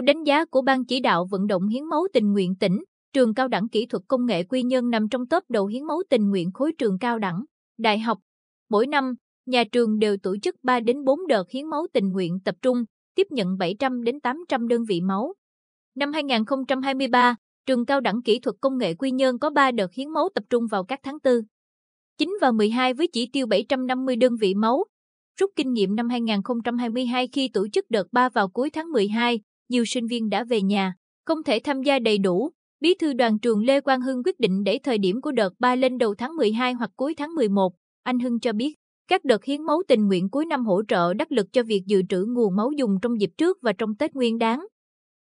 Theo đánh giá của Ban chỉ đạo vận động hiến máu tình nguyện tỉnh, trường cao đẳng kỹ thuật công nghệ Quy Nhơn nằm trong top đầu hiến máu tình nguyện khối trường cao đẳng, đại học. Mỗi năm, nhà trường đều tổ chức 3 đến 4 đợt hiến máu tình nguyện tập trung, tiếp nhận 700 đến 800 đơn vị máu. Năm 2023, trường cao đẳng kỹ thuật công nghệ Quy Nhơn có 3 đợt hiến máu tập trung vào các tháng 4, 9 và 12 với chỉ tiêu 750 đơn vị máu. Rút kinh nghiệm năm 2022 khi tổ chức đợt 3 vào cuối tháng 12, nhiều sinh viên đã về nhà, không thể tham gia đầy đủ. Bí thư đoàn trường Lê Quang Hưng quyết định để thời điểm của đợt 3 lên đầu tháng 12 hoặc cuối tháng 11. Anh Hưng cho biết, các đợt hiến máu tình nguyện cuối năm hỗ trợ đắc lực cho việc dự trữ nguồn máu dùng trong dịp trước và trong Tết Nguyên đáng.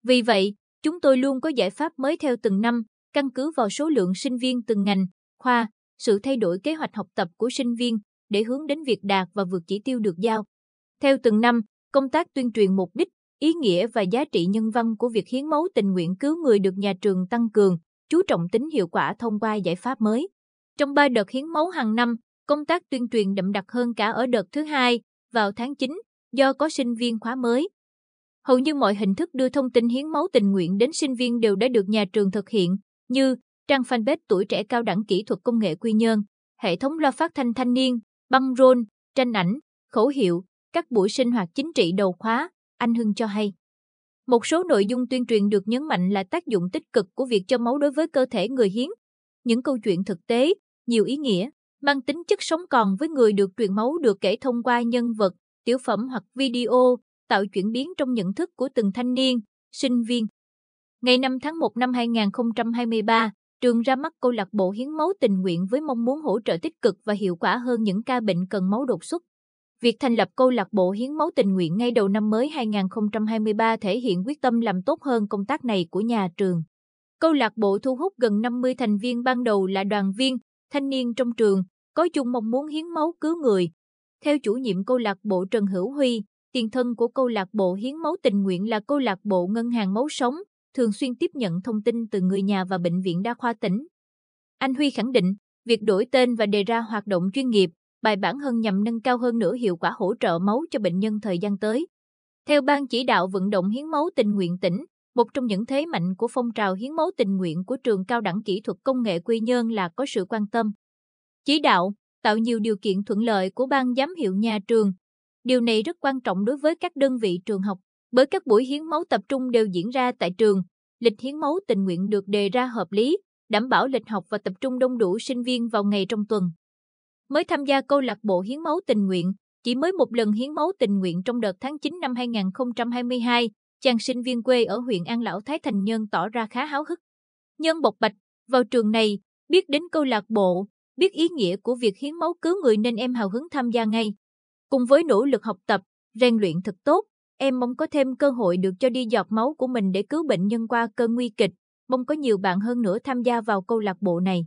Vì vậy, chúng tôi luôn có giải pháp mới theo từng năm, căn cứ vào số lượng sinh viên từng ngành, khoa, sự thay đổi kế hoạch học tập của sinh viên để hướng đến việc đạt và vượt chỉ tiêu được giao. Theo từng năm, công tác tuyên truyền mục đích, ý nghĩa và giá trị nhân văn của việc hiến máu tình nguyện cứu người được nhà trường tăng cường, chú trọng tính hiệu quả thông qua giải pháp mới. Trong ba đợt hiến máu hàng năm, công tác tuyên truyền đậm đặc hơn cả ở đợt thứ hai, vào tháng 9, do có sinh viên khóa mới. Hầu như mọi hình thức đưa thông tin hiến máu tình nguyện đến sinh viên đều đã được nhà trường thực hiện, như trang fanpage tuổi trẻ cao đẳng kỹ thuật công nghệ Quy Nhơn, hệ thống loa phát thanh thanh niên, băng rôn, tranh ảnh, khẩu hiệu, các buổi sinh hoạt chính trị đầu khóa, anh Hưng cho hay. Một số nội dung tuyên truyền được nhấn mạnh là tác dụng tích cực của việc cho máu đối với cơ thể người hiến. Những câu chuyện thực tế, nhiều ý nghĩa, mang tính chất sống còn với người được truyền máu được kể thông qua nhân vật, tiểu phẩm hoặc video, tạo chuyển biến trong nhận thức của từng thanh niên, sinh viên. Ngày 5 tháng 1 năm 2023, trường ra mắt câu lạc bộ hiến máu tình nguyện với mong muốn hỗ trợ tích cực và hiệu quả hơn những ca bệnh cần máu đột xuất. Việc thành lập câu lạc bộ hiến máu tình nguyện ngay đầu năm mới 2023 thể hiện quyết tâm làm tốt hơn công tác này của nhà trường. Câu lạc bộ thu hút gần 50 thành viên ban đầu là đoàn viên, thanh niên trong trường, có chung mong muốn hiến máu cứu người. Theo chủ nhiệm câu lạc bộ Trần Hữu Huy, tiền thân của câu lạc bộ hiến máu tình nguyện là câu lạc bộ ngân hàng máu sống, thường xuyên tiếp nhận thông tin từ người nhà và bệnh viện đa khoa tỉnh. Anh Huy khẳng định, việc đổi tên và đề ra hoạt động chuyên nghiệp, bài bản hơn nhằm nâng cao hơn nữa hiệu quả hỗ trợ máu cho bệnh nhân thời gian tới. Theo Ban chỉ đạo vận động hiến máu tình nguyện tỉnh, một trong những thế mạnh của phong trào hiến máu tình nguyện của trường cao đẳng kỹ thuật công nghệ Quy Nhơn là có sự quan tâm. Chỉ đạo, tạo nhiều điều kiện thuận lợi của ban giám hiệu nhà trường. Điều này rất quan trọng đối với các đơn vị trường học, bởi các buổi hiến máu tập trung đều diễn ra tại trường. Lịch hiến máu tình nguyện được đề ra hợp lý, đảm bảo lịch học và tập trung đông đủ sinh viên vào ngày trong tuần mới tham gia câu lạc bộ hiến máu tình nguyện, chỉ mới một lần hiến máu tình nguyện trong đợt tháng 9 năm 2022, chàng sinh viên quê ở huyện An Lão Thái Thành Nhân tỏ ra khá háo hức. Nhân bộc bạch, vào trường này, biết đến câu lạc bộ, biết ý nghĩa của việc hiến máu cứu người nên em hào hứng tham gia ngay. Cùng với nỗ lực học tập, rèn luyện thật tốt, em mong có thêm cơ hội được cho đi giọt máu của mình để cứu bệnh nhân qua cơn nguy kịch, mong có nhiều bạn hơn nữa tham gia vào câu lạc bộ này.